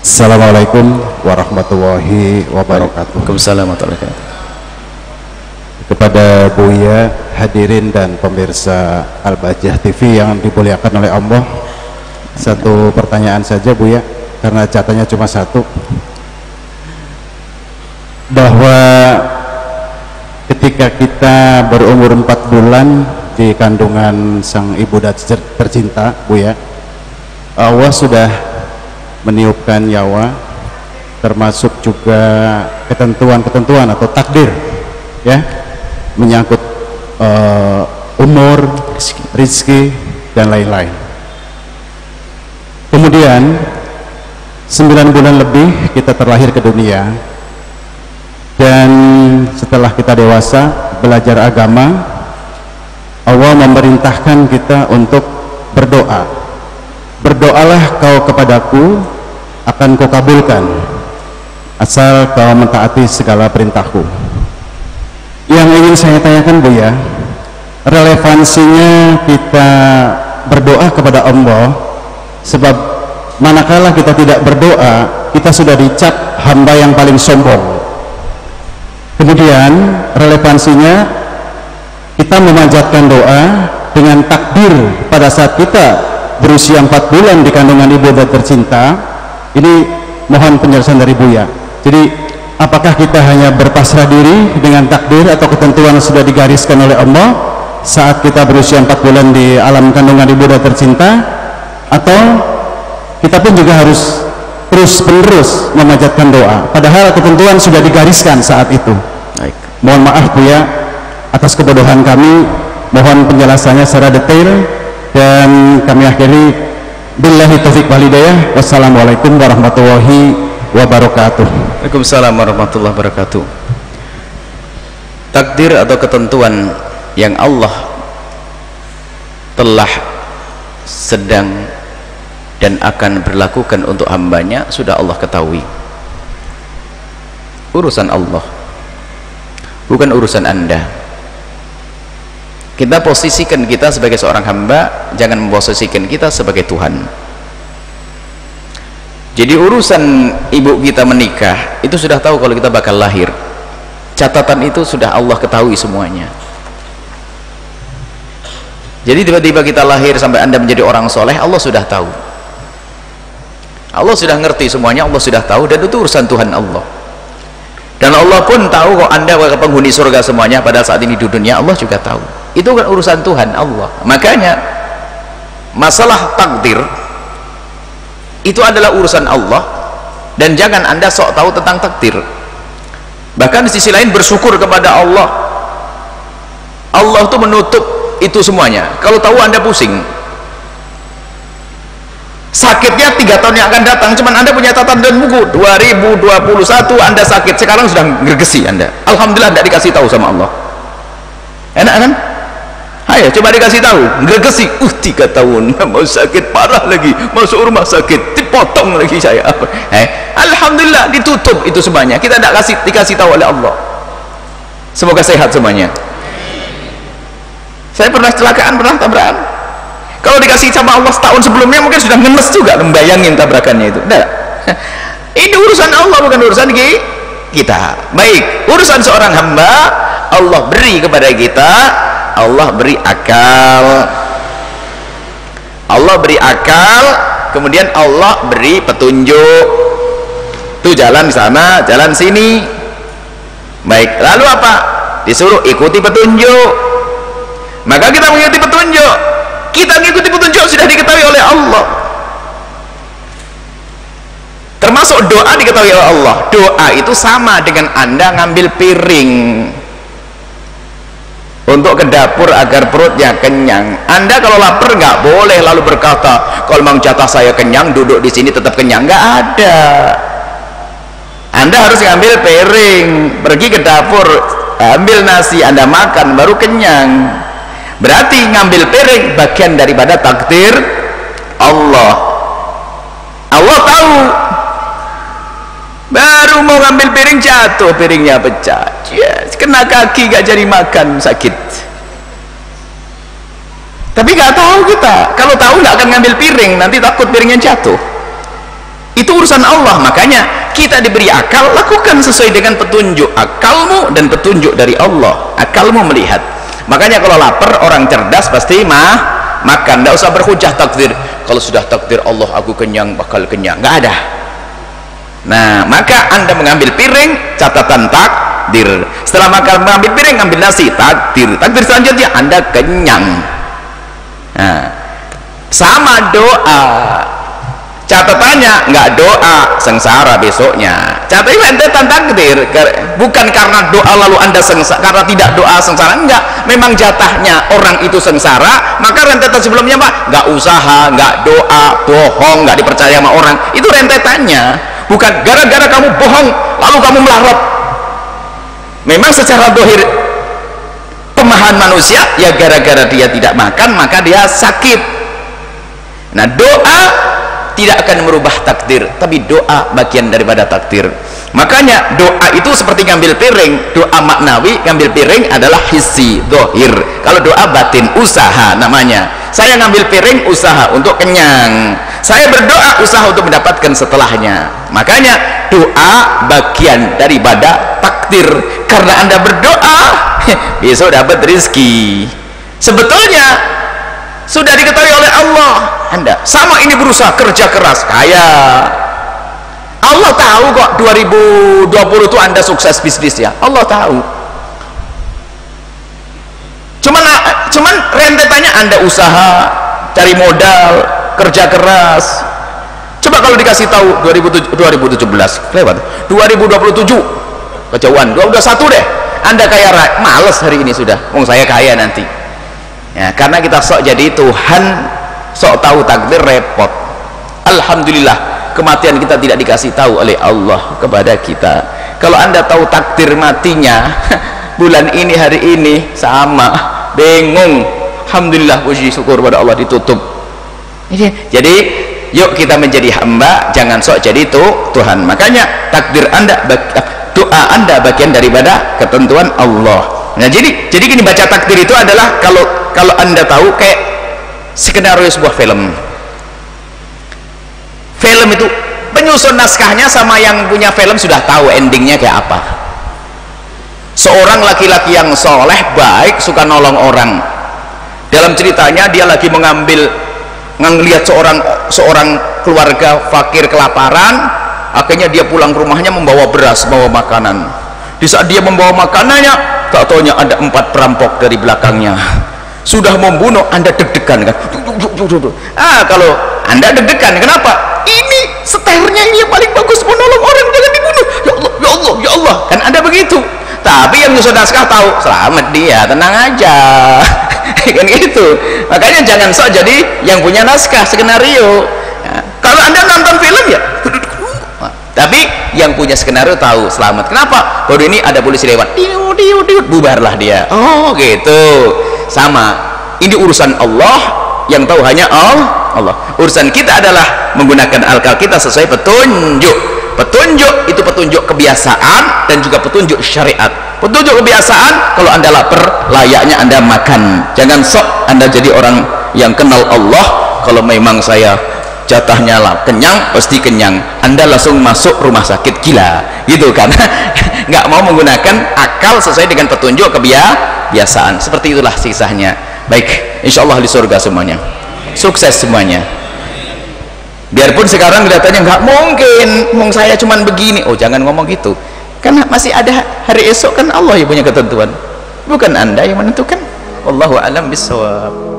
Assalamualaikum warahmatullahi wabarakatuh. Waalaikumsalam warahmatullahi wabarakatuh. Kepada Buya, hadirin dan pemirsa Al-Bajah TV yang dimuliakan oleh Allah. Satu pertanyaan saja Buya, karena catanya cuma satu. Bahwa ketika kita berumur empat bulan di kandungan sang ibu dan tercinta Buya, Allah sudah meniupkan nyawa termasuk juga ketentuan-ketentuan atau takdir ya menyangkut uh, umur, rizki dan lain-lain. Kemudian sembilan bulan lebih kita terlahir ke dunia dan setelah kita dewasa belajar agama Allah memerintahkan kita untuk berdoa. Berdoalah kau kepadaku akan kau kabulkan asal kau mentaati segala perintahku. Yang ingin saya tanyakan Bu ya relevansinya kita berdoa kepada Allah sebab manakala kita tidak berdoa kita sudah dicap hamba yang paling sombong. Kemudian relevansinya kita memanjatkan doa dengan takdir pada saat kita berusia 4 bulan di kandungan ibu dan tercinta ini mohon penjelasan dari Buya jadi apakah kita hanya berpasrah diri dengan takdir atau ketentuan yang sudah digariskan oleh Allah saat kita berusia 4 bulan di alam kandungan ibu dan tercinta? Atau kita pun juga harus terus menerus memanjatkan doa padahal ketentuan sudah digariskan saat itu. Baik. mohon maaf Buya atas kebodohan kami. Mohon penjelasannya secara detail. Dan kami akhiri. Billahi taufik wal hidayah wassalamualaikum warahmatullahi wabarakatuh. Waalaikumsalam warahmatullahi wabarakatuh. Takdir atau ketentuan yang Allah telah sedang dan akan berlakukan untuk hambanya sudah Allah ketahui. Urusan Allah bukan urusan anda. Kita posisikan kita sebagai seorang hamba jangan memposisikan kita sebagai Tuhan jadi urusan ibu kita menikah itu sudah tahu kalau kita bakal lahir. Catatan itu sudah Allah ketahui semuanya. Jadi tiba-tiba kita lahir sampai anda menjadi orang soleh Allah sudah tahu. Allah sudah ngerti semuanya Allah sudah tahu dan itu urusan Tuhan Allah. Dan Allah pun tahu kok anda penghuni surga semuanya pada saat ini di dunia Allah juga tahu. Itu kan urusan Tuhan Allah. Makanya masalah takdir itu adalah urusan Allah. Dan jangan anda sok tahu tentang takdir. Bahkan di sisi lain bersyukur kepada Allah. Allah itu menutup itu semuanya. Kalau tahu anda pusing. Sakitnya tiga tahun yang akan datang. Cuman anda punya catatan dan buku. 2021 anda sakit. Sekarang sudah gergesi anda. Alhamdulillah tidak dikasih tahu sama Allah. Enak kan ayo coba dikasih tahu. Gegesi uh tiga tahun. Mau sakit parah lagi. Masuk rumah sakit. Dipotong lagi saya. Eh, Alhamdulillah ditutup itu semuanya. Kita tidak kasih dikasih tahu oleh Allah. Semoga sehat semuanya. Saya pernah kecelakaan pernah tabrakan. Kalau dikasih sama Allah setahun sebelumnya mungkin sudah ngenes juga. Membayangin tabrakannya itu. Tidak ini urusan Allah bukan urusan kita. Baik urusan seorang hamba Allah beri kepada kita Allah beri akal. Allah beri akal kemudian Allah beri petunjuk. Itu jalan sana jalan sini. Baik lalu apa? Disuruh ikuti petunjuk. Maka kita mengikuti petunjuk. Kita mengikuti petunjuk sudah diketahui oleh Allah. Termasuk doa diketahui oleh Allah. Doa itu sama dengan anda ngambil piring untuk ke dapur agar perutnya kenyang. Anda kalau lapar nggak boleh lalu berkata kalau memang jatah saya kenyang duduk di sini tetap kenyang. Nggak ada. Anda harus ngambil piring pergi ke dapur ambil nasi anda makan baru kenyang. Berarti ngambil piring bagian daripada takdir Allah. Allah tahu baru mau ngambil piring jatuh piringnya pecah. Yes. kena kaki gak jadi makan sakit. Tapi gak tahu kita. Kalau tahu gak akan ngambil piring nanti takut piringnya jatuh. Itu urusan Allah makanya kita diberi akal lakukan sesuai dengan petunjuk akalmu dan petunjuk dari Allah. Akalmu melihat. Makanya kalau lapar orang cerdas pasti mah makan. Tidak usah berhujah takdir. Kalau sudah takdir Allah aku kenyang bakal kenyang. Nggak ada nah maka anda mengambil piring catatan takdir. Setelah makan mengambil piring ambil nasi takdir. Takdir selanjutnya anda kenyang. Nah sama doa. Catatannya nggak doa sengsara besoknya. Catatnya ente takdir. Bukan karena doa lalu anda sengsara karena tidak doa sengsara. Enggak. Memang jatahnya orang itu sengsara maka rentetan sebelumnya pak nggak usaha nggak doa bohong nggak dipercaya sama orang. Itu rentetannya bukan gara-gara kamu bohong lalu kamu melarut memang secara dohir pemahaman manusia ya gara-gara dia tidak makan maka dia sakit. Nah doa tidak akan merubah takdir tapi doa bagian daripada takdir makanya doa itu seperti ngambil piring doa maknawi ngambil piring adalah hisi dohir. Kalau doa batin usaha namanya. Saya ngambil piring usaha untuk kenyang. Saya berdoa usaha untuk mendapatkan setelahnya. Makanya doa bagian daripada takdir. Karena anda berdoa besok dapat rezeki. Sebetulnya sudah diketahui oleh Allah. Anda sama ini berusaha kerja keras. Kaya Allah tahu kok 2020 itu anda sukses bisnis ya. Allah tahu. Cuman cuman rentetannya anda usaha cari modal kerja keras. Coba kalau dikasih tahu 2017 lewat. 2027 kejauhan. 2021 deh. Anda kaya males hari ini sudah. Mau saya kaya nanti. Ya, karena kita sok jadi Tuhan sok tahu takdir repot. Alhamdulillah kematian kita tidak dikasih tahu oleh Allah kepada kita. Kalau anda tahu takdir matinya bulan ini hari ini sama. Bingung. Alhamdulillah puji syukur pada Allah ditutup. Jadi yuk kita menjadi hamba jangan sok jadi tuh Tuhan. Makanya takdir anda doa anda bagian daripada ketentuan Allah. Nah jadi jadi gini baca takdir itu adalah kalau kalau anda tahu kayak skenario sebuah film film itu. Penyusun naskahnya sama yang punya film sudah tahu endingnya kayak apa. Seorang laki-laki yang soleh baik suka nolong orang. Dalam ceritanya dia lagi mengambil ngelihat seorang seorang keluarga fakir kelaparan. Akhirnya dia pulang ke rumahnya membawa beras membawa makanan. Di saat dia membawa makanannya tak taunya ada empat perampok dari belakangnya. Sudah membunuh anda deg-degan kan? Ah kalau anda deg-degan kenapa ini seternya ini yang paling bagus menolong orang jangan dibunuh. Ya Allah ya Allah ya Allah. Kan anda begitu. Tapi yang nyusun naskah tahu selamat dia tenang aja. Kan gitu. Makanya jangan sok jadi yang punya naskah skenario. Ya. kalau anda nonton film ya tapi yang punya skenario tahu selamat. Kenapa? Baru ini ada polisi lewat. Diu, diu, diu, bubarlah dia. Oh gitu. Sama. Ini urusan Allah. Yang tahu hanya Allah Allah. Urusan kita adalah menggunakan akal kita sesuai petunjuk. Petunjuk itu petunjuk kebiasaan dan juga petunjuk syariat. Petunjuk kebiasaan kalau anda lapar layaknya anda makan. Jangan sok anda jadi orang yang kenal Allah. Kalau memang saya jatahnya lah kenyang pasti kenyang. Anda langsung masuk rumah sakit gila. Gitu kan? Nggak mau menggunakan akal sesuai dengan petunjuk kebiasaan seperti itulah sisanya. Baik insya Allah di surga semuanya sukses semuanya. Biarpun sekarang kelihatannya nggak mungkin mong saya cuman begini. Oh jangan ngomong gitu. Karena masih ada hari esok kan Allah yang punya ketentuan. Bukan anda yang menentukan. Allahu alam bisawab